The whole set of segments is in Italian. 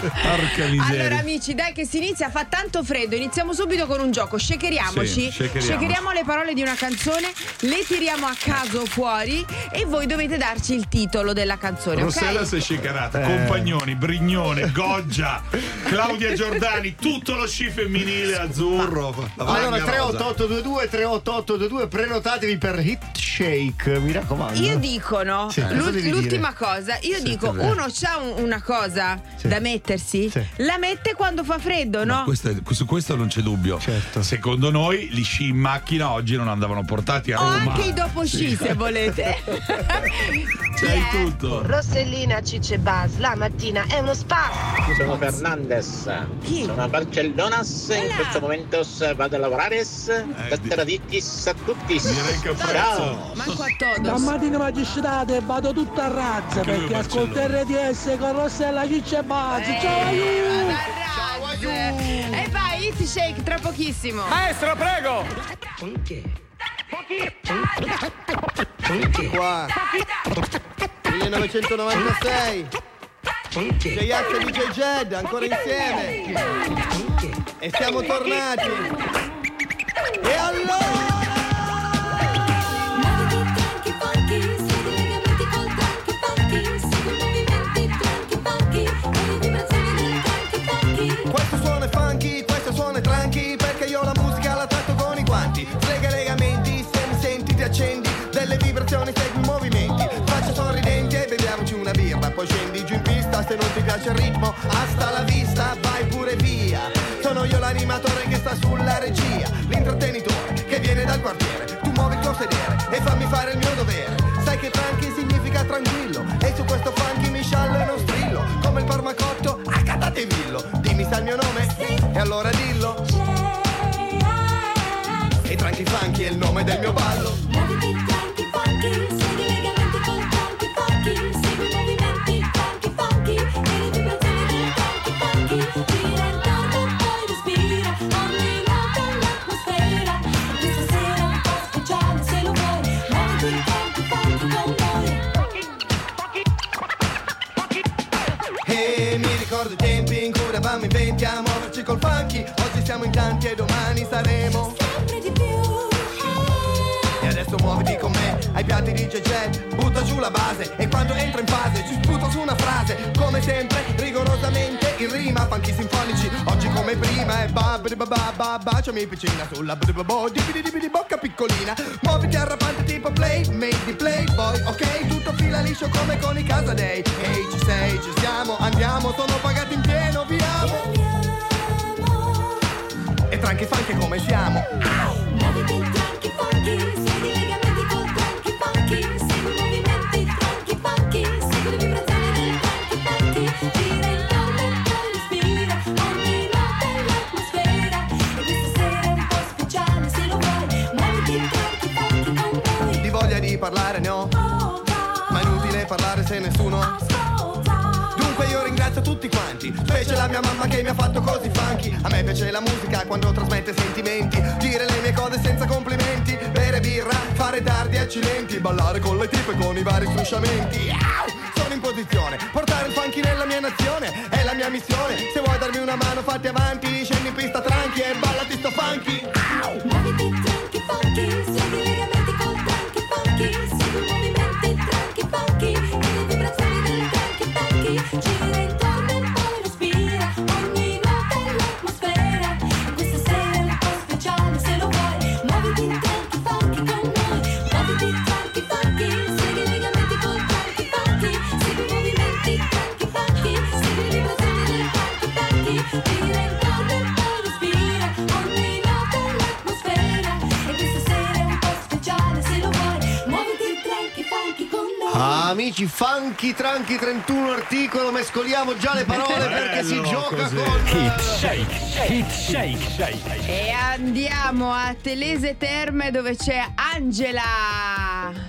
Porca miseria. Allora amici, dai che si inizia, fa tanto freddo, iniziamo subito con un gioco, shakeriamoci, Sì, shakeriamo. le parole di una canzone, le tiriamo a caso fuori e voi dovete darci il titolo della canzone, Rossella ok? si è shakerata, Compagnoni, Brignone, Goggia, Claudia Giordani, tutto lo sci femminile azzurro. Allora maglia rosa. 38822 38822 prenotatevi per Hit Shake, mi raccomando. Io dico no, Sì, l'ultima cosa, io dico vabbè. uno c'ha un- una cosa Sì. da mettersi, Sì. la mette quando fa freddo, no? Questo è- su questo non c'è dubbio. Certo. Secondo noi gli sci in macchina oggi non andavano portati a O Roma. anche i dopo sci se volete. C'hai Chi è? tutto. Rossellina Cicce Bas, la mattina è uno spa. Sono Fernandez, Chi? sono a Barcellona, in questo momento vado a lavorare, di- tattaraditis a tutti. Ciao! Manco a todos. Stamattina magistrate vado tutta a razza perché ascolto RDS con Rossella Ciccia Bazzi. Ciao aiuto. E vai, hit shake tra pochissimo. Maestro, prego! qua 1996 J-Ax e DJ Jed ancora insieme. E siamo tornati. E allora poi scendi giù in pista se non ti piace il ritmo hasta la vista vai pure via. Sono io l'animatore che sta sulla regia l'intrattenitore che viene dal quartiere. Tu muovi il tuo sedere e fammi fare il mio dovere. Sai che tranqui significa tranquillo e su questo funky mi sciallo e non strillo. Come il parmacotto accatate villo. Dimmi sa il mio nome e allora dillo. E tranqui funky è il nome del mio ballo tempi in cui eravamo in venti a muoverci col funky Oggi siamo in tanti e domani saremo. E adesso muoviti con me ai piatti di JJ Butta giù la base e quando entro in fase Ci sputo su una frase Come sempre rigorosamente in rima Funky sinfonici come prima E ba ba ba ba ba baciami piccina Sulla ba ba bo di bocca piccolina. Muoviti arrapante tipo play Made di playboy Ok? Tutto fila liscio come con i Casadei Ehi ci sei ci siamo andiamo Sono pagati in pieno viamo E tranqui funky come siamo. Di parlare ne ho Ma è inutile parlare se nessuno. Dunque io ringrazio tutti quanti Specie la mia mamma che mi ha fatto così funky. A me piace la musica quando trasmette sentimenti Dire le mie cose senza complimenti Bere birra, fare tardi accidenti Ballare con le tipe con i vari strusciamenti! Sono in posizione Portare il funky nella mia nazione È la mia missione. Se vuoi darmi una mano fatti avanti Scendi Amici funky tranchi 31 articolo mescoliamo già le parole perché si Bello gioca così. con E andiamo a Telese Terme dove c'è Angela.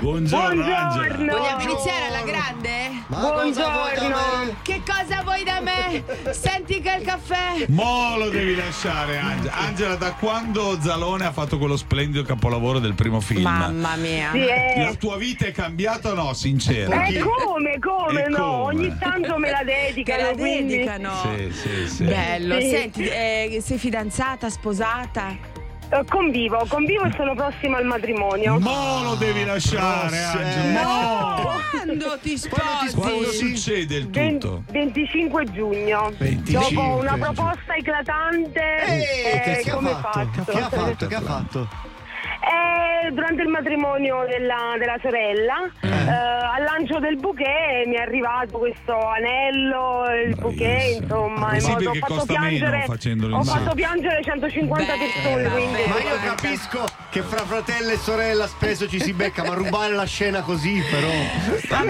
Buongiorno, Angela. Buongiorno. Vogliamo iniziare alla grande? Ma cosa vuoi da me? Buongiorno. Che cosa vuoi da me? Senti che il caffè. Mo lo devi lasciare, Angela. Angela, da quando Zalone ha fatto quello splendido capolavoro del primo film? Mamma mia. Sì, eh. La tua vita è cambiata o no? Sincero. Eh, come, come E no? come? Ogni tanto me la dedicano, la quindi... dedicano. Sì, sì, sì. Bello. Sì. Senti, eh, sei fidanzata, sposata? Eh, Convivo, convivo e sono prossima al matrimonio. Mo lo devi lasciare, Oh. Angela. Mo! Quando ti sposi? Quando succede il tutto? 25 giugno. 25 Dopo una giugno. proposta eclatante, Ehi, eh, che, che ha come fatto? faccio? Che ha fatto? Che ha fatto? Eh, durante il matrimonio della, della sorella, eh, al lancio del bouquet mi è arrivato questo anello, il bouquet, Bravissimo. insomma, Così in modo- ho fatto costa meno piangere, facendolo ho fatto piangere 150 Bella, persone, quindi. Ma io capisco che fra fratello e sorella spesso ci si becca, ma rubare la scena così, però.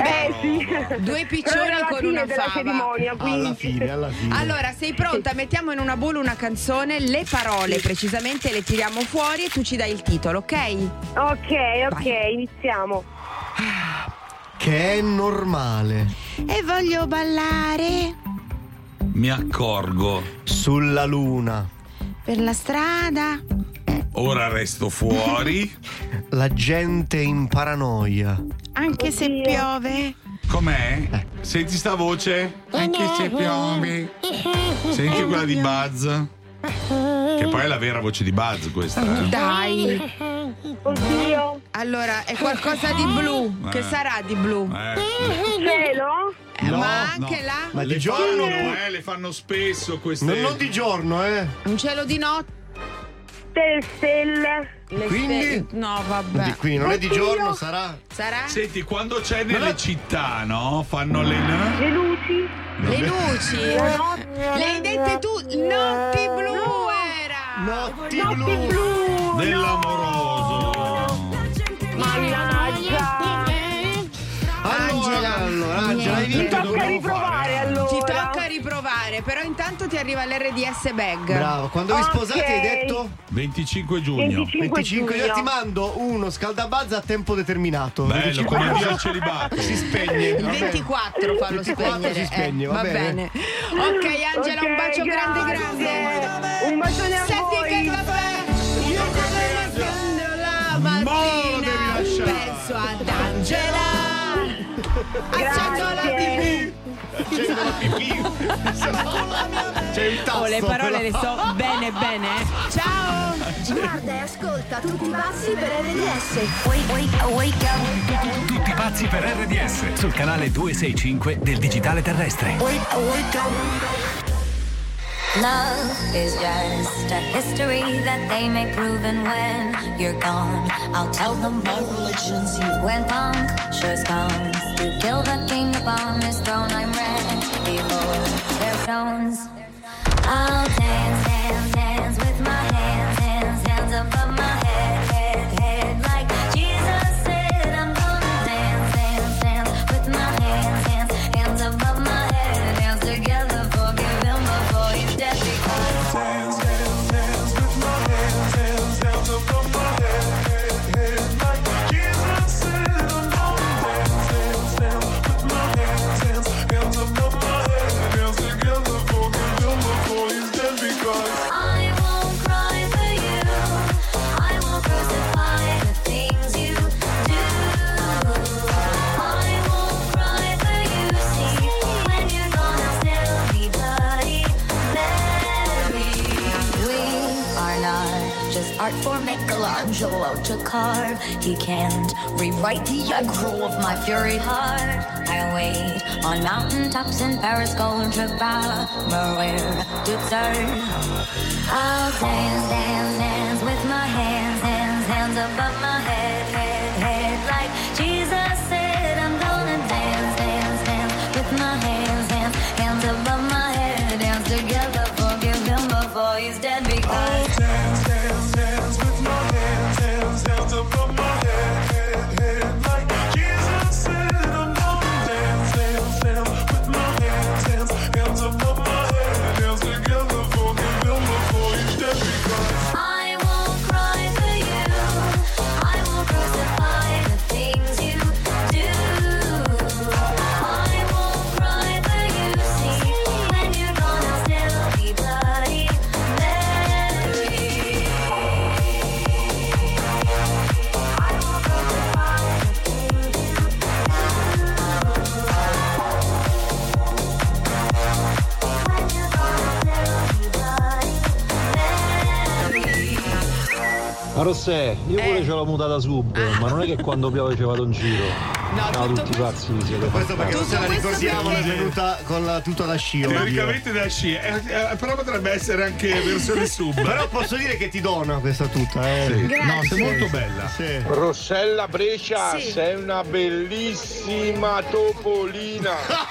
Eh sì. Due piccioni con fine una della fava. cerimonia, quindi Alla fine, alla fine. Allora, sei pronta? Mettiamo in una bolla una canzone, le parole precisamente le tiriamo fuori e tu ci dai il titolo, ok? Ok, ok, iniziamo. Che è normale. E voglio ballare Mi accorgo. Sulla luna. per la strada. Ora resto fuori. La gente in paranoia. Anche se Oddio. piove. Com'è? Senti sta voce? Anche se piove. Senti quella di Buzz. Che poi è la vera voce di Buzz questa. eh. Dai. Oddio, Allora, è qualcosa di blu. Che sarà di blu? Eh. cielo? Eh, No, ma anche no. là Ma Le di giorno. fanno, eh, le fanno spesso queste. Non, non di giorno, eh. un cielo di notte. Te stelle? Le Quindi? ste- No, Di- vabbè. quindi non è di Oddio. giorno, sarà. Sarà? Senti, quando c'è nelle città, no? Fanno le. Le luci? Le luci. Le hai dette tu. Notti blu era. Notti, Notti blu. blu! Dell'amoroso. Hai vinto. Tocca riprovare fare. allora. Ti tocca riprovare, però intanto ti arriva l'RDS bag. Bravo, quando vi sposate hai detto 25 giugno. 25 25 io giugno. ti mando uno scaldabazza a tempo determinato. Bello, 25 come via il celibato. si spegne. Il va bene. 24 farlo 24 spegnere. si spegne, eh, va bene. Ok Angela, un Ok, bacio grande grazie. grande. Un bacione a Senti voi. che caffè. Io come nascondo la Mo lo devi mattina. lasciare. Penso ad Angela. Accendo la TV. Accendo la pipì. C'è il tasto. Oh, le parole le so bene bene. Ciao. Guarda e ascolta tutti i passi per RDS. Wake, wake, wake up. Tutti pazzi per RDS sul canale 265 del digitale terrestre. Love is just a history that they may prove, and when you're gone, I'll tell them my religion's you. When punctures comes to kill the king upon his throne, I'm ready for their stones. I'll ah. Michelangelo to carve. He can't rewrite the aggro of my fury heart. I wait on mountaintops in Paris, going to Maria to turn. I'll dance, dance, dance with my hands, hands, hands above my head, sub, ma non è che quando piove ci vado in giro. No, Ciao a tutti pazzi siete. Questo perché non se la ricordiamo, è venuta con la tuta da sci. Teoricamente da sci, eh, eh, però potrebbe essere anche versione sub. Però posso dire che ti dona questa tuta, eh. Sì. No, sei molto bella. Sì. Rossella Brescia, Sì. sei una bellissima topolina.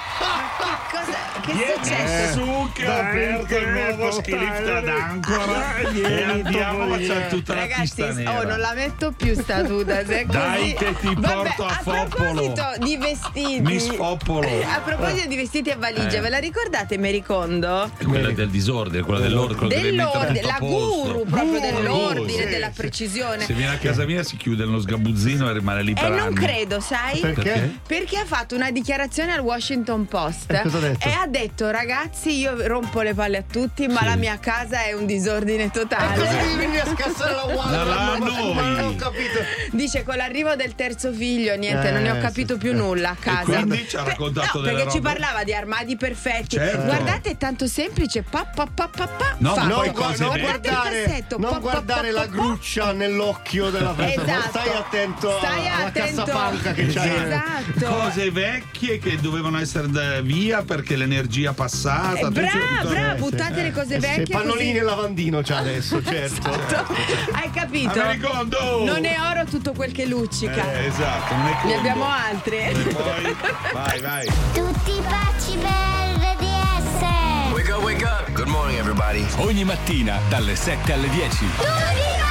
Che è successo? Su che ho aperto il nuovo ski lift ad Ancora e andiamo a facciare tutta la Ragazzi, pista oh, non la metto più sta tuta. Se Dai che ti porto a a Foppolo. proposito di vestiti. Mi sfoppolo. A proposito di vestiti e valigie, Eh. ve la ricordate Mericondo? È quella del disordine, quella dell'ordine, Dell'ordine, a la guru proprio Guru, dell'ordine, sì, della precisione. Se viene a casa mia si chiude nello sgabuzzino e rimane lì E per non anni. credo, sai? Perché? Perché ha fatto una dichiarazione al Washington Post E cosa ha detto? e ha detto ragazzi io rompo le palle a tutti ma Sì. la mia casa è un disordine totale. Così devi venire a scassare la La- la-. Ma non ho capito. Dice con l'arrivo del terzo figlio niente Eh, non ne ho sì, capito sì. più nulla a casa. quindi ci ha raccontato no, perché ci robe. parlava di armadi perfetti. Certo. Guardate è tanto semplice. Pa, pa, pa, pa, pa, No, fa. ma Non, poi gua- cose non guardare, cassetto, non pa, guardare pa, la pa, pa. gruccia nell'occhio della persona. Esatto. Stai attento Stai alla attento. cassapanca che c'hai. Esatto. Cose vecchie che dovevano essere via perché l'energia passata. Eh, brava, brava, buttate le cose Eh, vecchie. pannolini e lavandino c'ha adesso, certo. Hai capito? Americondo! Non è oro tutto quel che luccica. Eh, esatto, non è Ne abbiamo altre. E poi, vai, vai. Tutti pazzi per RDS. Wake up, wake up. Good morning, everybody. Ogni mattina dalle 7 alle 10. Tutti per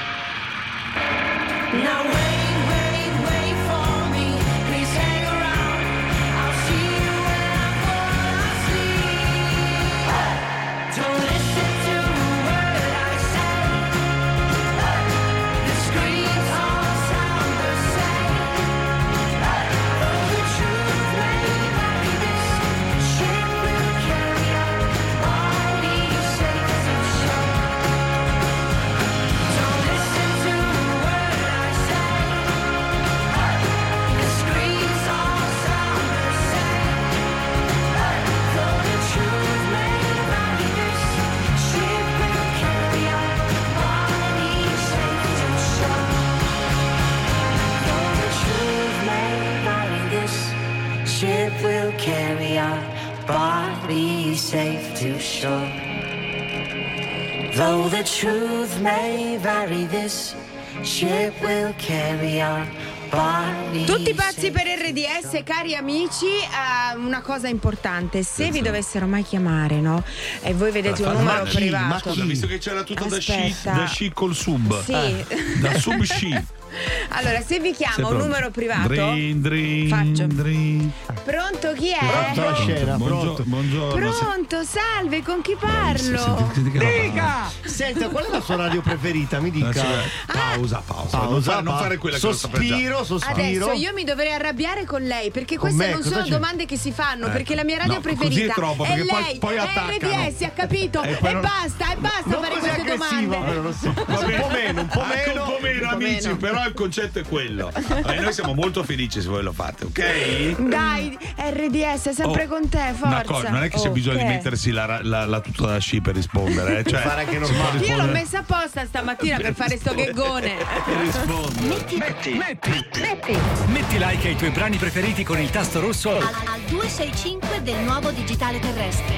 Truth may vary, this ship will carry our bodies. Tutti pazzi per RDS, cari amici, eh, una cosa importante, se vi dovessero mai chiamare, no? E voi vedete un numero chi? privato. Ma scusa, visto che c'era tutto da sci, da sci col sub. Sì. Eh, Da sub sci. Allora, se vi Sei chiama un numero privato, Drin, drin, Faccio. drin. pronto chi è? Pronto la scena, pronto. Buongiorno. Pronto, salve, con chi parlo? Dica! Senta, qual è la sua radio preferita? Mi dica. Pausa, pausa. non, Pausa, fare, non fare quella già. Sospiro, sospiro. Adesso io mi dovrei arrabbiare con lei perché Con queste me? non Cosa sono c'è? domande che si fanno Ecco. perché la mia radio No, così è preferita troppo, è poi- lei, poi è. RDS, ha capito? E E, poi non- basta, e basta Non fare queste domande. però, non so. Un po' meno, un po' meno. un po' meno, amici, meno. Però il concetto è quello. E noi siamo molto felici se voi lo fate, ok? Dai, RDS, è sempre Oh, con te, forza. Cosa, non è che c'è Oh, bisogno di che mettersi la, la, la tuta da sci per rispondere, eh? Cioè, Fare può normale. Io l'ho rispondere- messa apposta stamattina per fare sto gheggone. Rispondi. Metti, metti, metti like ai tuoi brani preferiti con il tasto rosso Al, al 265 del nuovo digitale terrestre.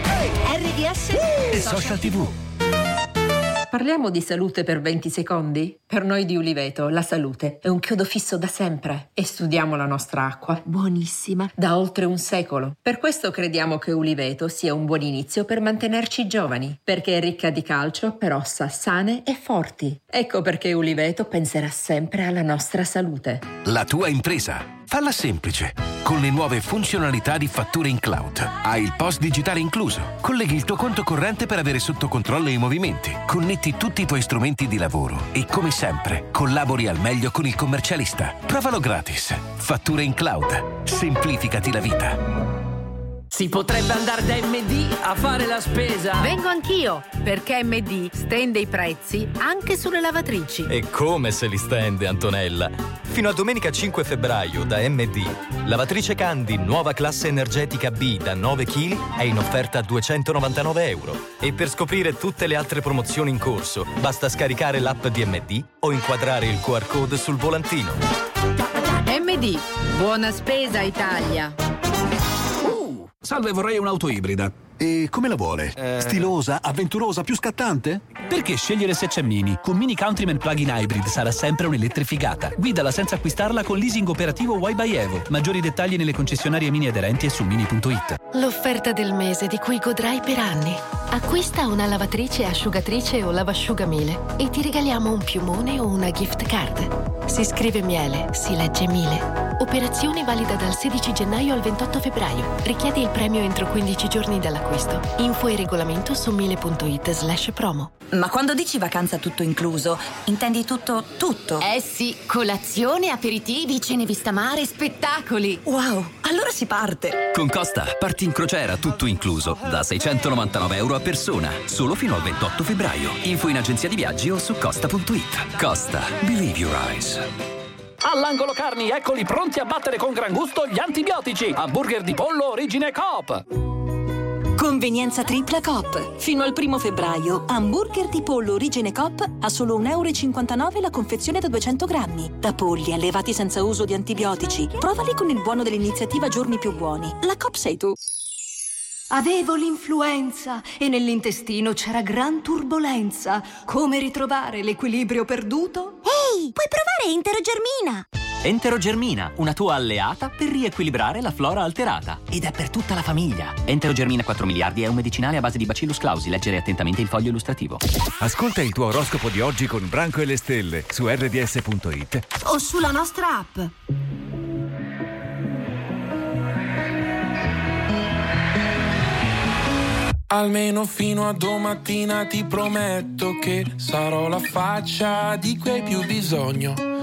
RDS e social tv. Parliamo di salute per 20 secondi? Per noi di Uliveto la salute è un chiodo fisso da sempre e studiamo la nostra acqua. Buonissima. Da oltre un secolo. Per questo crediamo che Uliveto sia un buon inizio per mantenerci giovani, perché è ricca di calcio per ossa sane e forti. Ecco perché Uliveto penserà sempre alla nostra salute. La tua impresa. Falla semplice. Con le nuove funzionalità di fatture in cloud. Hai il post digitale incluso. Colleghi il tuo conto corrente per avere sotto controllo i movimenti. Connetti tutti i tuoi strumenti di lavoro. E come sempre, collabori al meglio con il commercialista. Provalo gratis. Fatture in cloud. Semplificati la vita. Si potrebbe andare da MD a fare la spesa. Vengo anch'io, perché MD stende i prezzi anche sulle lavatrici. E come se li stende, Antonella? Fino a domenica 5 febbraio da MD, lavatrice Candy nuova classe energetica B da 9 kg è in offerta a 299 euro. E per scoprire tutte le altre promozioni in corso, basta scaricare l'app di MD o inquadrare il QR code sul volantino. MD, buona spesa Italia. Salve, vorrei un'auto ibrida. E come la vuole? Stilosa, avventurosa, più scattante? Perché scegliere se c'è Mini? Con Mini Countryman Plug-in Hybrid sarà sempre un'elettrificata. Guidala senza acquistarla con leasing operativo Y by Evo. Maggiori dettagli nelle concessionarie Mini aderenti e su mini.it. L'offerta del mese di cui godrai per anni. Acquista una lavatrice, asciugatrice o lavasciugamile e ti regaliamo un piumone o una gift card. Si scrive miele, si legge mile. Operazione valida dal 16 gennaio al 28 febbraio. Richiedi il premio entro 15 giorni dall'acquisto. Info e regolamento su mile.it slash promo. Ma quando dici vacanza tutto incluso, intendi tutto, tutto? Eh sì, colazione, aperitivi, cene vista mare, spettacoli. Wow, allora si parte! Con Costa parti in crociera tutto incluso da 699 euro a persona solo fino al 28 febbraio. Info in agenzia di viaggi o su costa.it. Costa. Believe your eyes. All'angolo carni, eccoli pronti a battere con gran gusto gli antibiotici. Hamburger di pollo origine Coop. Convenienza tripla Coop. Fino al primo febbraio, hamburger di pollo origine Coop a solo 1,59 euro la confezione da 200 grammi. Da polli allevati senza uso di antibiotici. Provali con il buono dell'iniziativa Giorni più buoni. La Coop sei tu. Avevo l'influenza e nell'intestino c'era gran turbolenza. Come ritrovare l'equilibrio perduto? Ehi, puoi provare Enterogermina! Enterogermina, una tua alleata per riequilibrare la flora alterata. Ed è per tutta la famiglia. Enterogermina 4 miliardi è un medicinale a base di Bacillus clausi. Leggere attentamente il foglio illustrativo. Ascolta il tuo oroscopo di oggi con Branco e le stelle su rds.it. O sulla nostra app. Almeno fino a domattina ti prometto che sarò la faccia di cui hai più bisogno.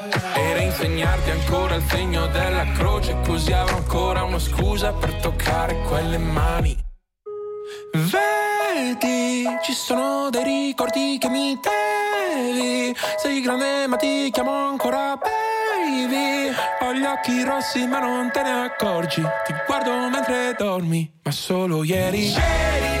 E reinsegnarti ancora il segno della croce così avrò ancora una scusa per toccare quelle mani. vedi, ci sono dei ricordi che mi devi. Sei grande ma ti chiamo ancora baby. Ho gli occhi rossi ma non te ne accorgi. Ti guardo mentre dormi, ma solo ieri. C'eri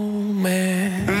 Vedi,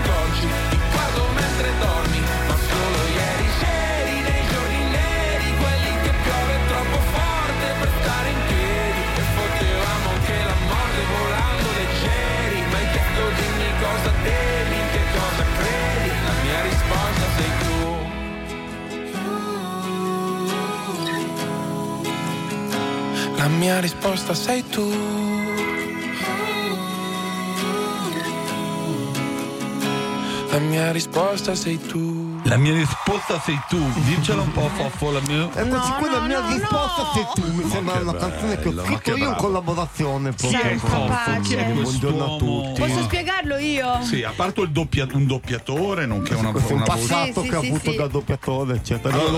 La mia risposta sei tu. La mia risposta sei tu La mia risposta sei tu. Dircela un po', Foffo. La mia... Eccoci qui, la mia risposta sei tu. Mi sembra una canzone che ho scritto che io in collaborazione Chi è? Chi è Buongiorno a tutti. Posso spiegarlo io? Sì, a parte il doppia- un doppiatore, nonché una, Questo è un una voce. passato Sì, che ha sì, avuto sì. da doppiatore, eccetera. Allora-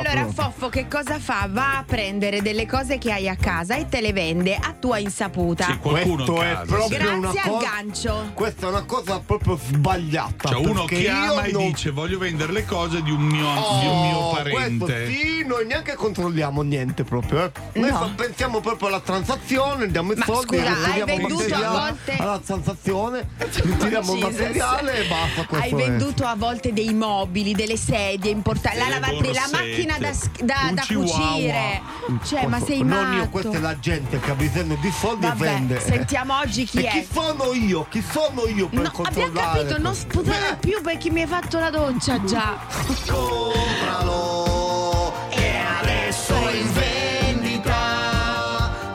Allora. Foffo che cosa fa? Va a prendere delle cose che hai a casa e te le vende a tua insaputa. Sì, qualcuno Questo è proprio una Grazie al cosa. gancio. Questa è una cosa proprio sbagliata. Cioè uno chiama e non- dice voglio vendere le cose di un mio, di un mio Oh, parente. Questo sì, noi neanche controlliamo niente proprio. eh. Noi No. fa- pensiamo proprio alla transazione, diamo i Ma soldi, scusa, hai venduto a materiale volte- alla transazione, ritiriamo il materiale e basta. Hai questo è. venduto a volte dei mobili, delle sedie importanti, la, lavatrice, la macchina da, da- da cucire. Cioè, ma sei non matto. io, questa è la gente che ha bisogno di soldi Vabbè, e vende. sentiamo oggi chi e è. chi sono io? Chi sono io per No, abbiamo controllare? capito, non sputare più perché mi hai fatto la doccia già. Compralo e adesso in vendita.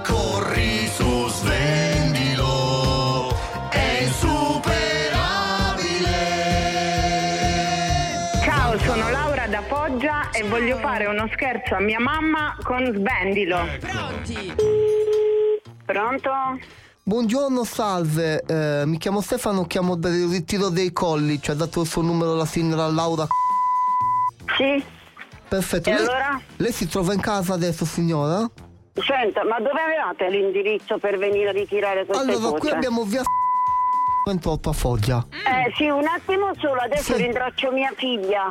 Corri su, svendilo. È insuperabile. Ciao, sono Laura da Foggia e voglio fare uno scherzo a mia mamma con Svendilo. Pronti? Pronto? Buongiorno, salve. Eh, mi chiamo Stefano, chiamo del ritiro dei colli. Ci ha dato il suo numero la signora Laura. Sì? Perfetto. E lei, allora? lei si trova in casa adesso, signora? Senta, ma dove avevate l'indirizzo per venire a ritirare queste Allora, qui cose? abbiamo via 28 a Foggia. Eh sì, un attimo solo, adesso rintraccio mia figlia,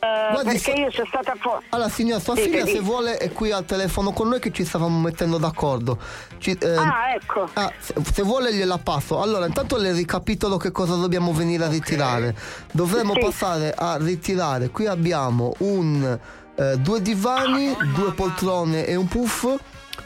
eh, Guardi, perché so- io sono stata fuori. Allora, signora, sua Sì, figlia, se vuole, è qui al telefono con noi che ci stavamo mettendo d'accordo. Ci- eh, Ah, ecco. ah, se, se vuole gliela passo. Allora, intanto le ricapitolo che cosa dobbiamo venire a ritirare. Dovremmo Sì. passare a ritirare. Qui abbiamo un eh, due divani, due poltrone e un puff,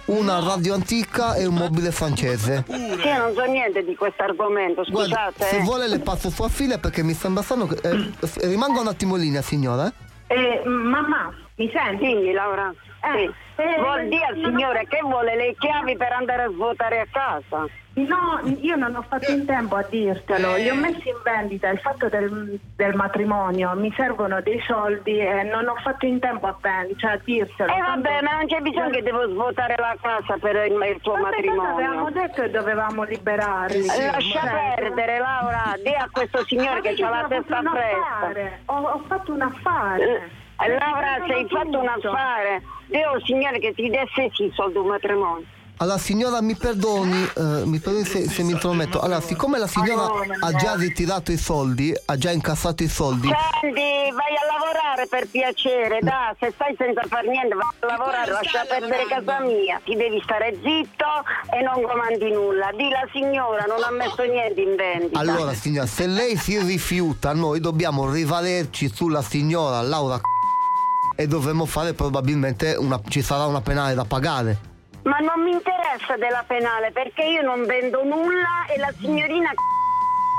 una radio antica e un mobile francese. Sì, io non so niente di questo argomento, Guarda, scusate. se eh. vuole le passo sua figlia perché mi sembra strano che... eh, rimanga un attimo in linea, signora. eh. Mamma, Mi senti? Dimmi Laura. Eh, Sì. eh, Vuol dire al signore che vuole le chiavi per andare a svuotare a casa. No, io non ho fatto in tempo a dirtelo, li ho messi in vendita il fatto del, del matrimonio, mi servono dei soldi e non ho fatto in tempo a, pen- cioè, a dirselo. E vabbè, ma non c'è bisogno che devo svuotare la casa per il, il tuo Vabbè, cosa avevamo matrimonio. detto che dovevamo liberarli. Lascia Cioè, perdere Laura, di a questo signore che Ma ha la testa fresca. Ho, ho fatto un affare. Eh, Laura, se hai fatto un affare, un signore che ti desse sì soldi un matrimonio. Allora signora mi perdoni, eh, mi perdoni se, se mi intrometto. Allora, siccome la signora ha già ritirato i soldi, ha già incassato i soldi, Senti, vai a lavorare per piacere, da, se stai senza far niente, vai a lavorare, lascia perdere casa mia. Ti devi stare zitto e non comandi nulla. Di la signora non ha messo niente in vendita. allora signora, se lei si rifiuta, noi dobbiamo rivalerci sulla signora Laura c***o e dovremo fare probabilmente una, ci sarà una penale da pagare. Ma non mi interessa della penale perché io non vendo nulla e la signorina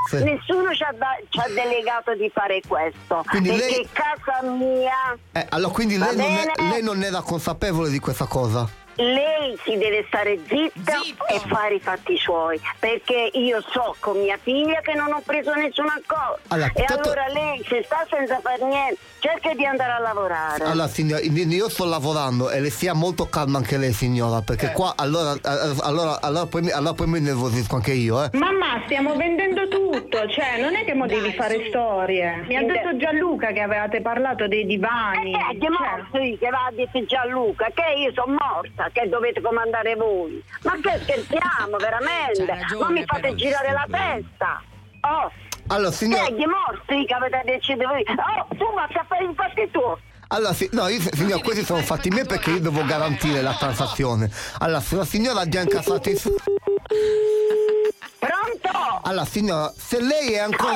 Sì. nessuno ci ha, da- ci ha delegato di fare questo. Quindi perché lei- casa mia Eh, allora quindi lei non, è- lei non era consapevole di questa cosa? Lei si deve stare zitta e fare i fatti suoi perché io so con mia figlia che non ho preso nessuna cosa Allora, e tanto- allora lei se sta senza fare niente cerca di andare a lavorare. Allora signora, io sto lavorando e le sia molto calma anche lei signora, perché qua allora, eh, allora, allora, poi, mi- allora poi mi nervosisco anche io, eh. Mamma, stiamo vendendo tutto, cioè non è che mo devi fare storie. Mi ha detto Gianluca che avevate parlato dei divani. Eh, che morti che va a dire Gianluca che io sono morta che dovete comandare voi ma che scherziamo veramente ma mi fate girare la testa oh Allora signora, che gli morti che avete deciso voi oh tu ma a fare i fatti tu allora, si- no, io, signora, questi sono fatti miei perché io devo garantire la transazione. Allora, se la signora ha già incassato i soldi. Pronto? Allora, signora, se lei è ancora.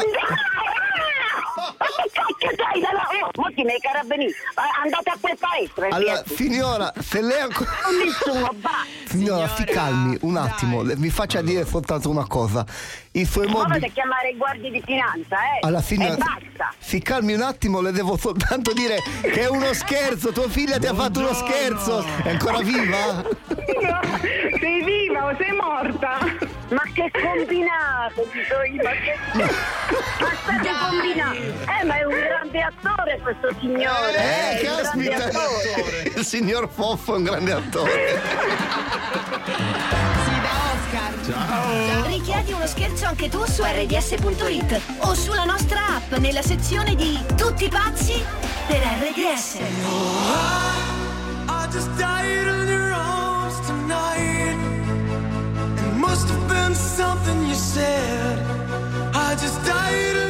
Ma che cacchio dai da là? Oh, mo ti nei carabinieri. Andate a quel paese. Allora, signora, se lei ancora. Non nessuno, va. Signora, si calmi un attimo, le- mi faccia dire soltanto una cosa. I suoi Ma mobili. dovete chiamare i guardi di finanza, eh? Alla fine E basta. si calmi un attimo, le devo soltanto dire che è uno scherzo, tua figlia ti ha fatto uno scherzo, è ancora viva? Sei viva o sei morta? Ma che combinato, dico io, ma che... Ma state combinando? Eh, ma è un grande attore questo signore, Eh, eh, caspita, il signor Foffo è un grande attore. Richiedi uno scherzo anche tu su rds.it o sulla nostra app nella sezione di Tutti pazzi per RDS. I just died in your arms tonight. It must have been something you said. I just died in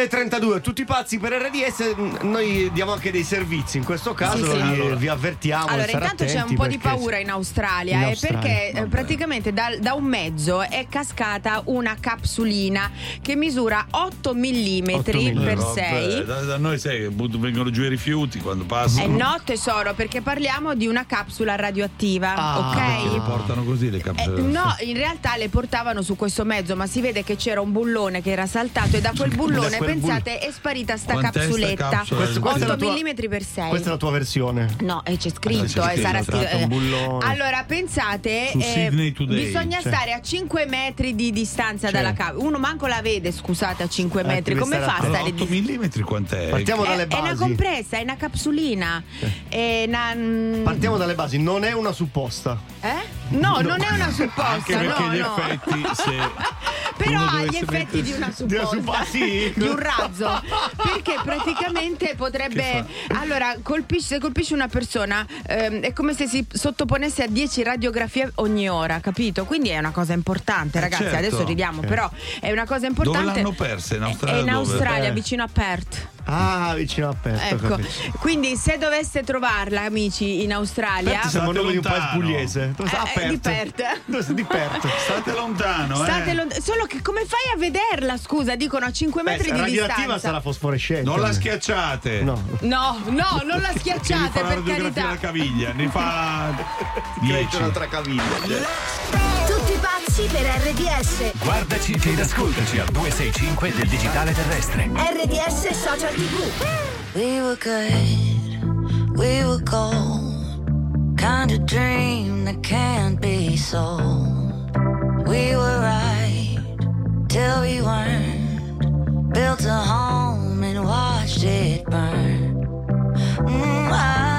7.32, tutti pazzi per RDS, mm, noi diamo anche dei servizi, in questo caso sì, sì. Vi, allora. vi, avvertiamo. Allora, intanto c'è un po' di paura in Australia, in eh, Australia perché eh, vabbè. praticamente da, da, un mezzo è cascata una capsulina che misura 8 mm per eh, 6. Da, da, noi sai, vengono giù i rifiuti quando passano. Eh no, tesoro, perché parliamo di una capsula radioattiva, ah, ok? Le portano così le capsule. Eh, no, in realtà le portavano su questo mezzo, ma si vede che c'era un bullone che era saltato e da quel bullone pensate, è sparita sta Quant'è sta capsuletta. capsula? Questo- questa è la 8 tua- mm per 6. Questa è la tua versione. No, e c'è scritto, Ah, c'è eh, scritto, sarà scritto. eh. Allora, pensate, eh, Today, bisogna cioè. stare a 5 metri di distanza Cioè. dalla capsula. Uno manco la vede, scusate, a 5 metri. Devi Come fa a stare di 8 mm quant'è? Partiamo è, dalle è una basi. compressa, è una capsulina. È una- mm, Partiamo dalle basi, non è una supposta. Eh? No, non è una supposta. Anche perché no, gli no. effetti, se Però ha gli effetti di una mettersi- supposta. supposta, sì. Di un razzo. Perché praticamente potrebbe. Allora, colpisce, se colpisce una persona ehm, è come se si sottoponesse a 10 radiografie ogni ora, capito? Quindi è una cosa importante, Eh, ragazzi. certo. Adesso ridiamo, Eh. però è una cosa Dove importante. l'hanno persa? In È Australia? in dove? Australia, Eh. vicino a Perth. Ah, vicino a Perth. ho Ecco, quindi se doveste trovarla, amici, in Australia. Perth siamo noi di un paese pugliese. Dove sta? A Eh, di Perth. Perth. Dove sta? Di Perth. State lontano, State eh. lont- solo che come fai a vederla? Scusa, dicono a 5 Beh, metri di radioattiva distanza. sarà fosforescente. Non la schiacciate. No. No, no, non la schiacciate fa la per radiografia alla carità. caviglia, ne fa Cresce 10. un'altra caviglia. Pazzi per RDS. Guardaci ed ascoltaci al 265 del digitale terrestre. RDS Social TV. We were good, we were gold. Kind of dream that can't be sold. We were right till we weren't. Built a home and watched it burn. Mm, I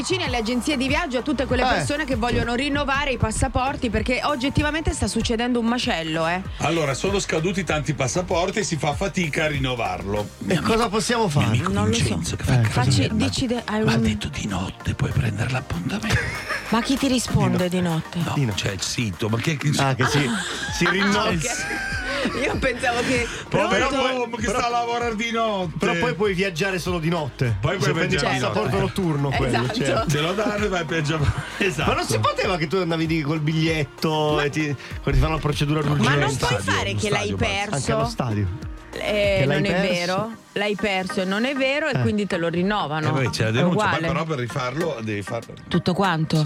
RDS siamo vicini alle agenzie di viaggio, a tutte quelle Eh. persone che vogliono rinnovare i passaporti perché oggettivamente sta succedendo un macello, eh. Allora, sono scaduti tanti passaporti e si fa fatica a rinnovarlo. E cosa possiamo fare? Non lo so. Vincenzo, che fa Facci, dici de- Ma ha un- detto di notte puoi prendere l'appuntamento. Ma chi ti risponde di notte? No, c'è il sito, ma che, Ah, che si, si rinnova. Ah, ok. Io pensavo che. Povero Pronto? uomo che sta a lavorare di notte. Però poi puoi viaggiare solo di notte. Poi puoi Se prendi il viaggiare passaporto notturno quello. Esatto. certo. Te lo danno e vai peggio. Esatto. Ma non si poteva che tu andavi di col biglietto e ti, ti fanno la procedura d'urgenza. Ma non puoi stadio, fare che l'hai stadio. Anche perso. allo stadio. Eh, l'hai non è perso? vero, l'hai perso e non è vero e quindi te lo rinnovano. Eh beh, c'è la denuncia, però per rifarlo devi farlo. Tutto quanto?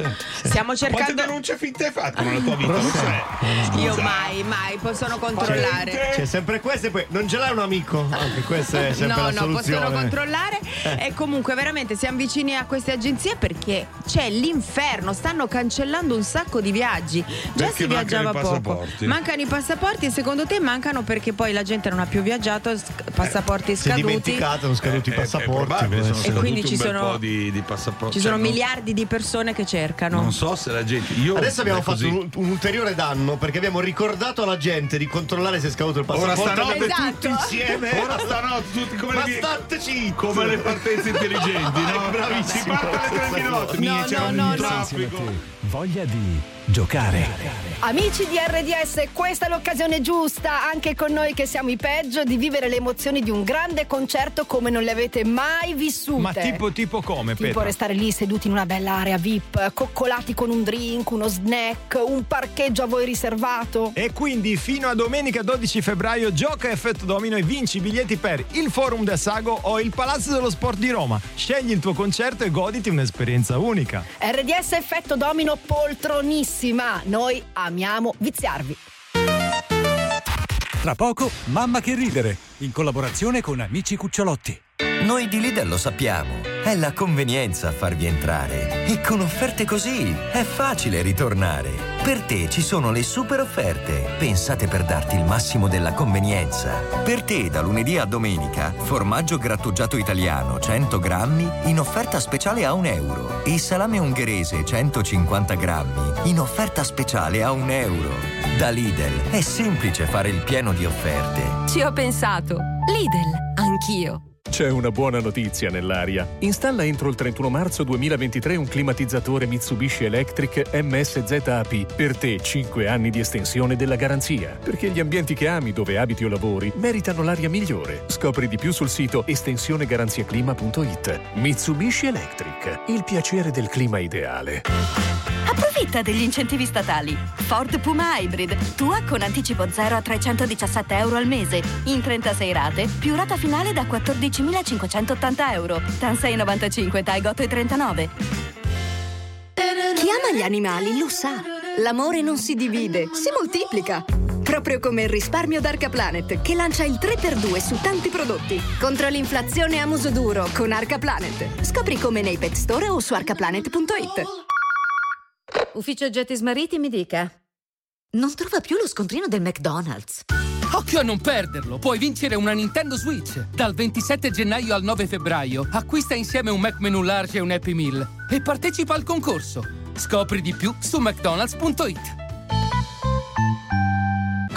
Stiamo Quante cercando. denunce fitte hai fatto nella tua vita? Non sai. Io mai, mai possono controllare. C'è sempre questo e poi non ce l'hai un amico. Anche questa è sempre No, la no, soluzione. possono controllare. Eh. E comunque veramente siamo vicini a queste agenzie perché c'è l'inferno, stanno cancellando un sacco di viaggi. Già Perché si viaggiava mancano i poco. passaporti. Mancano i passaporti e secondo te mancano perché poi la gente non ha più viaggiato, sc- passaporti è scaduti. dimenticato, sono scaduti i Eh, È- è passaporti. probabile, sono E quindi ci sono- po' di, di passaporti. Ci sono Cioè, non- miliardi di persone che cercano. Non so se la gente. Io Adesso abbiamo fatto un, un ulteriore danno perché abbiamo ricordato alla gente di controllare se è scaduto il Ora passaporto. stanotte Esatto. tutti insieme. Ora stanotte tutti come le, cheat. come le partenze intelligenti, no? Bravissimo. Si parte alle tre di notte. No, no, no, no. Voglia di giocare. Amici di RDS, questa è l'occasione giusta, anche con noi che siamo i peggio, di vivere le emozioni di un grande concerto come non le avete mai vissute. Ma tipo, tipo come, Tipo Petra? restare lì seduti in una bella area VIP, coccolati con un drink, uno snack, un parcheggio a voi riservato. E quindi fino a domenica 12 febbraio gioca Effetto Domino e vinci i biglietti per il Forum del Sago o il Palazzo dello Sport di Roma. Scegli il tuo concerto e goditi un'esperienza unica. RDS effetto domino poltronissima. Noi amiamo viziarvi. Tra poco, Mamma che ridere, in collaborazione con Amici Cucciolotti. Noi di Lidl lo sappiamo, è la convenienza a farvi entrare. E con offerte così è facile ritornare. Per te ci sono le super offerte, pensate per darti il massimo della convenienza. Per te da lunedì a domenica, formaggio grattugiato italiano 100 grammi in offerta speciale a un euro. E salame ungherese 150 grammi in offerta speciale a un euro. Da Lidl è semplice fare il pieno di offerte. Ci ho pensato. Lidl, anch'io. C'è una buona notizia nell'aria. Installa entro il 31 marzo 2023 un climatizzatore Mitsubishi Electric MSZAP. Per te 5 anni di estensione della garanzia. Perché gli ambienti che ami dove abiti o lavori meritano l'aria migliore. Scopri di più sul sito estensionegaranziaclima.it. Mitsubishi Electric. Il piacere del clima ideale. Approfitta degli incentivi statali. Ford Puma Hybrid, tua con anticipo 0 a 317 euro al mese, in 36 rate, più rata finale da 14.580 euro. TAN 695, TAI 8,39. Chi ama gli animali lo sa. L'amore non si divide, si moltiplica. Proprio come il risparmio d'Arca Planet, che lancia il 3x2 su tanti prodotti. Contro l'inflazione a muso duro con Arca Planet. Scopri come nei pet store o su arcaplanet.it. Ufficio Gettis Marittimi dica. Non trova più lo scontrino del McDonald's. Occhio a non perderlo! Puoi vincere una Nintendo Switch! Dal 27 gennaio al 9 febbraio acquista insieme un Mac Menu Large e un Happy Meal e partecipa al concorso. Scopri di più su mcdonalds.it.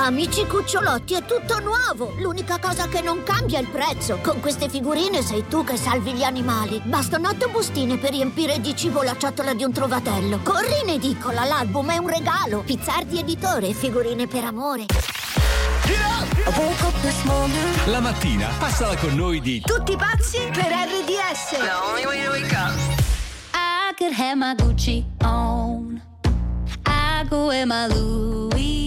Amici cucciolotti è tutto nuovo. L'unica cosa che non cambia è il prezzo. Con queste figurine sei tu che salvi gli animali. Bastano otto bustine per riempire di cibo la ciotola di un trovatello. Corri in edicola, l'album è un regalo. Pizzardi editore, figurine per amore. La mattina passala con noi di Tutti pazzi per RDS. I could have my Gucci on. I go wear my Louis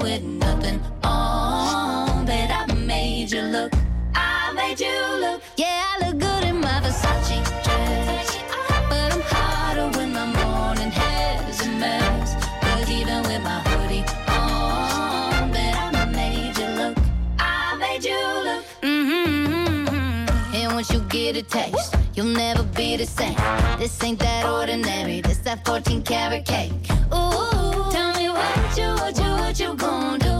I made you look. Yeah, I look good in my Versace dress. But I'm hotter when my morning hair's a mess. Cause even with my hoodie on, bet I made you look. I made you look. Mm-hmm. And once you get a taste, you'll never be the same. This ain't that ordinary. This that 14 karat cake. Ooh, tell me what you, what you, what you gonna do?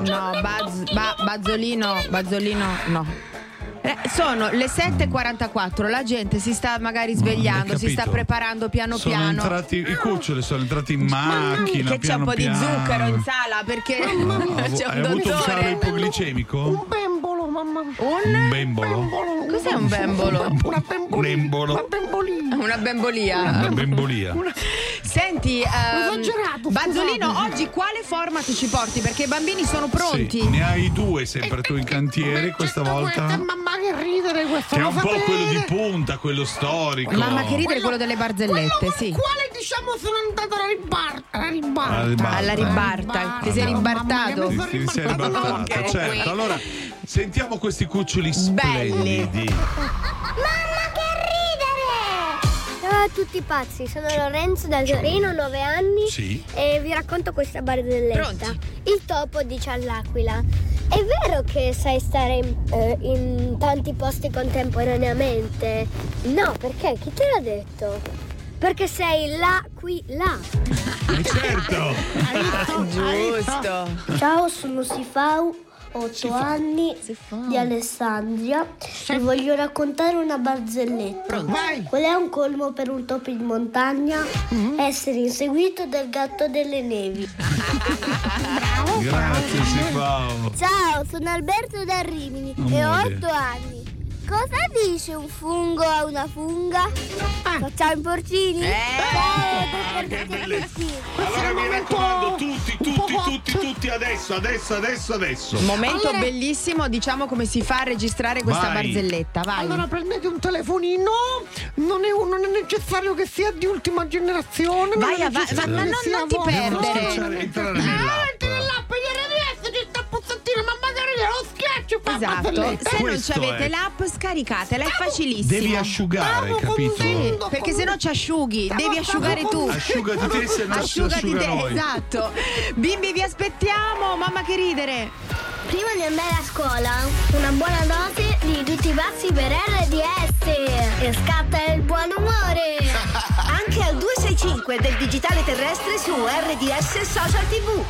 No, Baz- ba- Bazzolino, Bazzolino, no. Eh, sono le 7.44, la gente si sta magari svegliando, si sta preparando piano Sono piano. entrati, i cuccioli sono entrati in macchina. che c'è un po' di piano. zucchero in sala perché c'è Hai un avuto un calo dottore. ipoglicemico? Bembolo, mamma. Un bembolo? Cos'è un bembolo? Un embolo? Una bembolia. Una bembolia. Senti, ehm, Esagerato, Bazzolino, oggi quale format ci porti? Perché i bambini sono pronti. Sì, ne hai due sempre tu in cantiere questa volta. Mamma che ridere questo. Che è un po' sapete? quello di punta, quello storico. Mamma che ridere quello delle barzellette, sì. Quale diciamo sono andato alla ribarta? Alla ribarta. Alla ribalta. Alla ribarta, ti sei ribartato. Ti, ti sei ribaltato, Ok. certo. Allora, sentiamo questi cuccioli Belli. splendidi. Ciao a tutti pazzi, sono Lorenzo da Torino, 9 anni Sì. e vi racconto questa barzelletta. Pronti? Il topo dice all'aquila: È vero che sai stare in, eh, in tanti posti contemporaneamente? No, perché? Chi te l'ha detto? Perché sei là, qui, là. Eh, certo. Giusto. Ciao, sono Sifau, 8 anni, di Alessandria. Vi voglio raccontare una barzelletta. Qual è un colmo per un topo in montagna? Essere inseguito dal gatto delle nevi. Grazie, Sifao. Ciao, sono Alberto da Rimini e ho Amore. 8 anni. Cosa dice un fungo a una funga? Facciamo i porcini? Ciao, che bellezza. Allora mi raccomando, tutti, tutti, tutti, tutti adesso, adesso, adesso, adesso. Momento bellissimo, diciamo come si fa a registrare questa Vai. barzelletta. Vai. Allora prendete un telefonino, non è, non è necessario che sia di ultima generazione. non Vai avanti, necessario ma non- non ti perdere. Entrare, entrare Ah, nell'app. entri nell'app lo schiaccio fa Esatto, se non Questo ci avete è. l'app scaricatela, è facilissimo. Devi asciugare, capito? Sì, perché se no ci asciughi, devi asciugare tu. Asciugati te, se no si Asciugati asciuga te, noi. esatto. Bimbi, vi aspettiamo, mamma che ridere. Prima di andare a scuola, una buona dose di tutti i passi per RDS. E scatta il buon umore. Anche al 265 del digitale terrestre su RDS Social TV.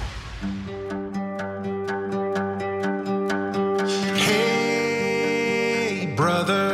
Brother,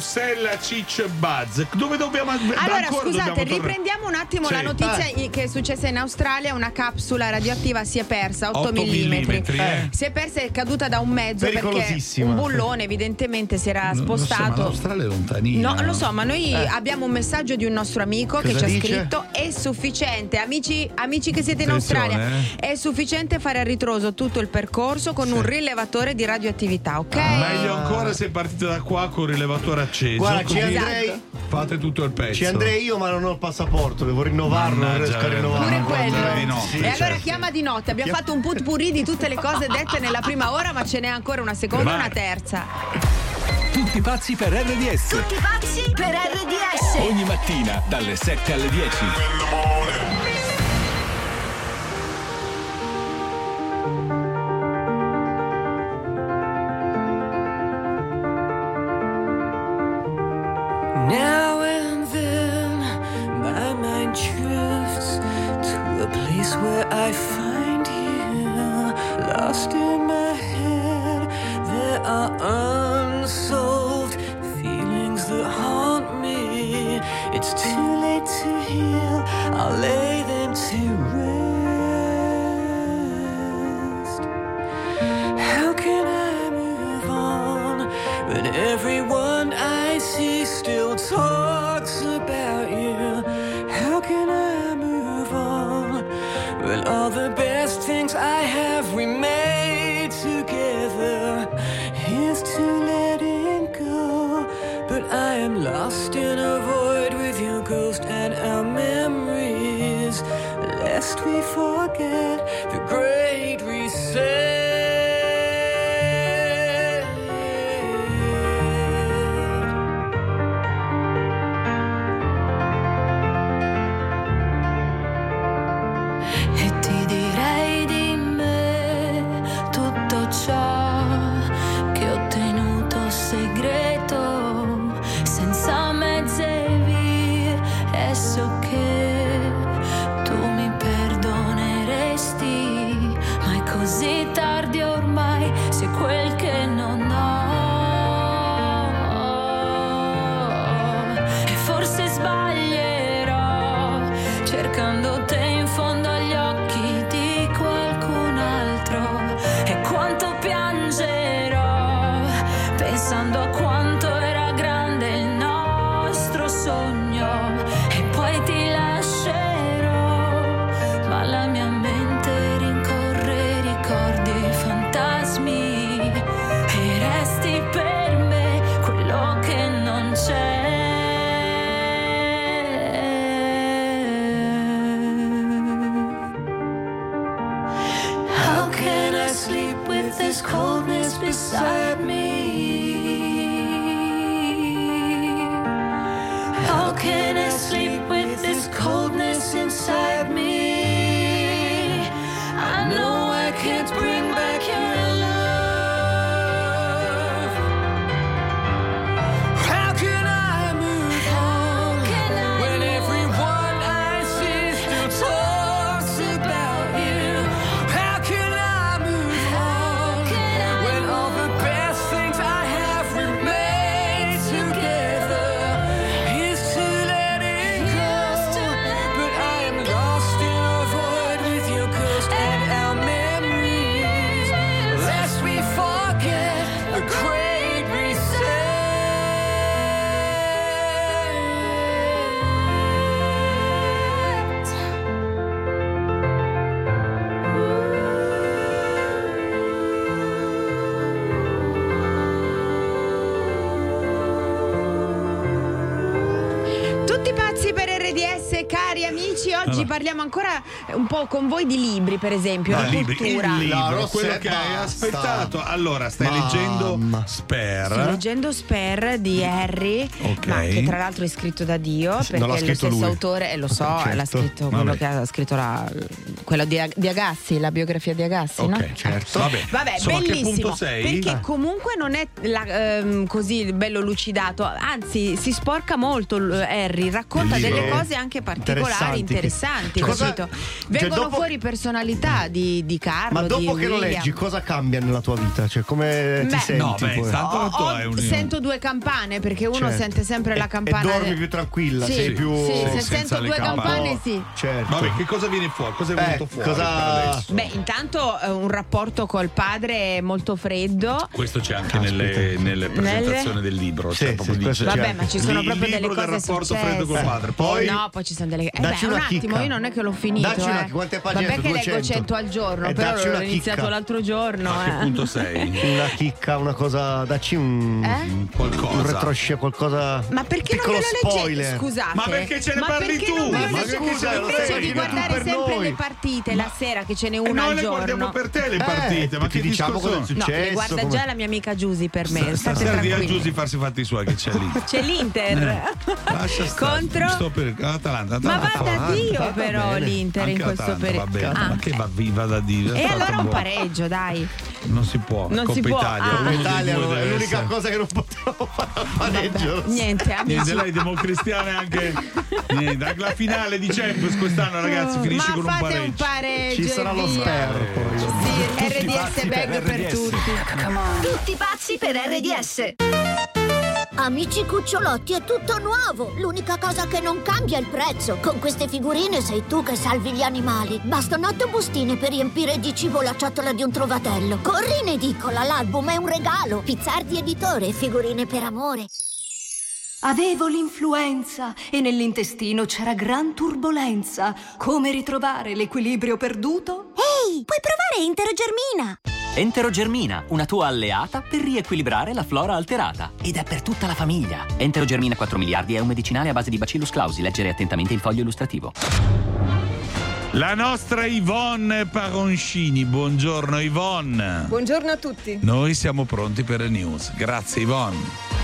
Rossella, Ciccio e Buzz. Dove dobbiamo Allora, ancora scusate, riprendiamo un attimo Sì. la notizia Eh. i- che è successa in Australia. Una capsula radioattiva si è persa 8, 8 mm. millimetri, eh. Si è persa e è caduta da un mezzo perché un bullone evidentemente si era Non lo so, ma spostato. l'Australia è lontanina. No, lo so, ma noi Eh. abbiamo un messaggio di un nostro amico che Cosa ci ha dice? scritto: è sufficiente, amici, amici che siete in Attenzione, Australia, eh. è sufficiente fare a ritroso tutto il percorso con un rilevatore di radioattività, ok? Meglio ancora se partite da qua con il rilevatore acceso. Guarda, ci andrei- Fate tutto il pezzo. Ci andrei io, ma non ho il passaporto, devo rinnovarlo, non riesco a rinnovarlo. Pure quello. di no. Sì, e allora certo. chiama di notte. Abbiamo fatto un putpurri di tutte le cose dette nella prima ora, ma ce n'è ancora una seconda e una terza. Tutti pazzi per RDS. Tutti pazzi per RDS. Mattina dalle 7 alle 10. Un po' con voi di libri, per esempio, No, di libri, cultura. il libro, No, quello che hai aspettato. Allora, stai Mamma. leggendo Sto Spare. leggendo Spare di Harry, Ok. ma che tra l'altro è scritto da Dio, perché l'ha è lo stesso lui. autore, e lo so, Ok, l'ha certo. scritto quello Vabbè. che ha scritto la, quello di, di Agassi, la biografia di Agassi, no? Ok, certo. Vabbè, Vabbè, Insomma, bellissimo. Perché Eh. comunque non è la- ehm, così bello lucidato, anzi si sporca molto Harry, racconta delle cose anche particolari. particolari, interessanti, Cosa- capito? Cioè, Vengono dopo- fuori personalità di, di Carlo, Ma dopo di che lo leggi, cosa cambia nella tua vita? Cioè, come ti Beh, senti? No, beh, poi? tanto Ho- tu hai un sento due campane perché uno Certo. sente sempre la E- campana. E dormi più tranquilla, Sì, sei più. sì, se sento due campane. sì. Certo. Vabbè, che cosa viene fuori? Cosa è venuto Eh, fuori? cosa-? Beh, intanto eh, un rapporto col padre molto freddo. Questo c'è anche nelle, nelle presentazioni del libro. Sì, cioè, proprio sì, dice- Vabbè, ma ci sono il proprio delle del cose rapporto successe. freddo col padre. Poi no, poi ci sono delle. Eh beh, un attimo, io non è che l'ho finito. Dacci una- eh. quante pagine Vabbè, che detto? leggo 200? 100 al giorno, Eh, però l'ho una iniziato chicca. l'altro giorno. a che eh. punto sei? Una chicca, una cosa. Dacci un. Eh? Qualcosa. Un retroscena, qualcosa. Ma perché non me lo spoiler. leggete? Scusate. Ma perché ce ne Ma parli tu? Ma che scusa, invece di che guardare sempre noi. le partite la sera che ce n'è E una noi al le giorno. guardiamo per te le Eh, partite, ma ti che diciamo cosa è No, le successo, guarda già la mia amica Giusy per me. Stasera di a. Giusy farsi fatti suoi che c'è lì. C'è l'Inter. Eh, Lascia stare. Contro? Sto per Atalanta, Ma vada Dio però l'Inter in questo periodo. Va bene, Ah. ma che va viva da Dio. E allora un pareggio, dai. Non si può. Non Coppa si può. Italia. Ah. Italia è l'unica essere. cosa che non potevo fare al pareggio. Niente, amici. Niente, lei democristiana è anche niente, anche la finale di Champions quest'anno, ragazzi, finisce Ma con un fate pareggio. un pareggio. Ci sarà lo poi. Sì, RDS bag per tutti. Tutti pazzi per RDS. Amici cucciolotti, è tutto nuovo! L'unica cosa che non cambia è il prezzo. Con queste figurine sei tu che salvi gli animali. Bastano otto bustine per riempire di cibo la ciotola di un trovatello. Corri in edicola, l'album è un regalo. Pizzardi editore, figurine per amore. Avevo l'influenza e nell'intestino c'era gran turbolenza. Come ritrovare l'equilibrio perduto? Ehi, puoi provare Interogermina! Enterogermina, una tua alleata per riequilibrare la flora alterata. Ed è per tutta la famiglia. Enterogermina 4 miliardi è un medicinale a base di Bacillus clausi. Leggere attentamente il foglio illustrativo. La nostra Yvonne Paroncini. Buongiorno Yvonne. Buongiorno a tutti. Noi siamo pronti per le news. Grazie Yvonne.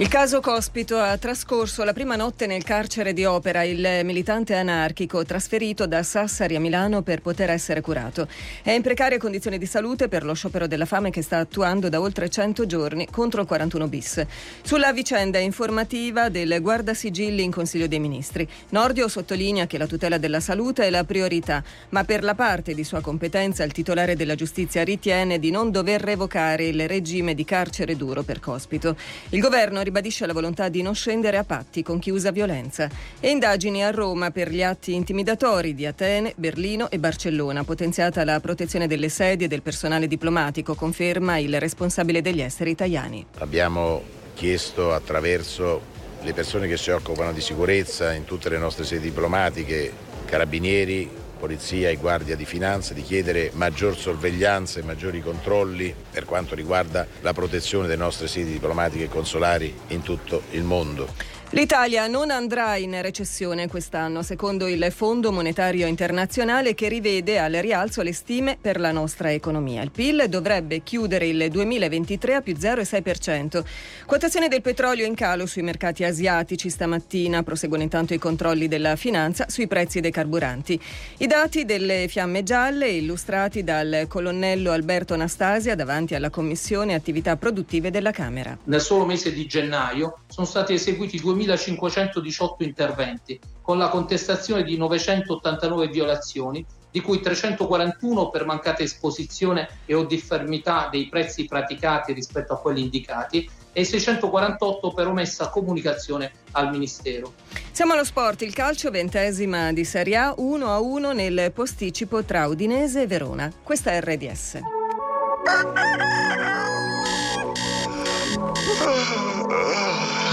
Il caso Cospito ha trascorso la prima notte nel carcere di Opera, il militante anarchico trasferito da Sassari a Milano per poter essere curato. È in precarie condizioni di salute per lo sciopero della fame che sta attuando da oltre 100 giorni contro il 41 bis. Sulla vicenda informativa del guardasigilli in Consiglio dei Ministri. Nordio sottolinea che la tutela della salute è la priorità, ma per la parte di sua competenza il titolare della giustizia ritiene di non dover revocare il regime di carcere duro per Cospito. Il governo ribadisce la volontà di non scendere a patti con chi usa violenza. E indagini a Roma per gli atti intimidatori di Atene, Berlino e Barcellona. Potenziata la protezione delle sedie e del personale diplomatico, conferma il responsabile degli esteri italiani. Abbiamo chiesto attraverso le persone che si occupano di sicurezza in tutte le nostre sedi diplomatiche, carabinieri, polizia e guardia di finanza di chiedere maggior sorveglianza e maggiori controlli per quanto riguarda la protezione delle nostre sedi diplomatiche e consolari in tutto il mondo. L'Italia non andrà in recessione quest'anno, secondo il Fondo Monetario Internazionale che rivede al rialzo le stime per la nostra economia. Il PIL dovrebbe chiudere il 2023 a più 0,6%. Quotazione del petrolio in calo sui mercati asiatici stamattina, proseguono intanto i controlli della finanza sui prezzi dei carburanti. I dati delle fiamme gialle illustrati dal colonnello Alberto Anastasia davanti alla Commissione Attività Produttive della Camera. Nel solo mese di gennaio sono stati eseguiti 2518 interventi, con la contestazione di 989 violazioni, di cui 341 per mancata esposizione e o differmità dei prezzi praticati rispetto a quelli indicati e 648 per omessa comunicazione al Ministero. Siamo allo sport, il calcio ventesima di Serie A 1 a 1 nel posticipo tra Udinese e Verona. Questa è RDS.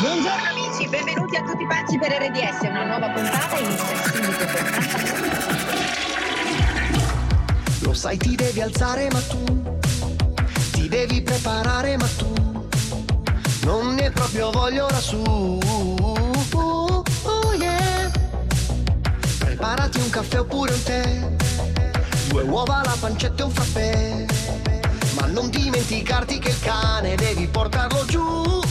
Buongiorno amici, benvenuti a tutti pazzi per RDS, una nuova puntata inizia subito Lo sai ti devi alzare ma tu Ti devi preparare ma tu Non ne proprio voglio su Oh, oh, yeah. Preparati un caffè oppure un tè Due uova, la pancetta e un frappè. Ma non dimenticarti che il cane devi portarlo giù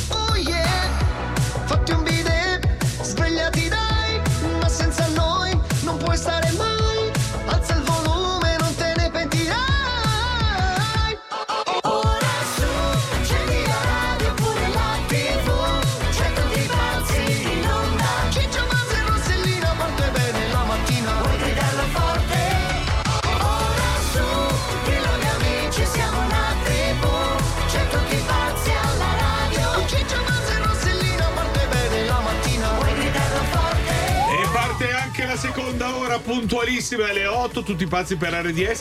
non Seconda ora puntualissima alle 8, tutti pazzi per RDS.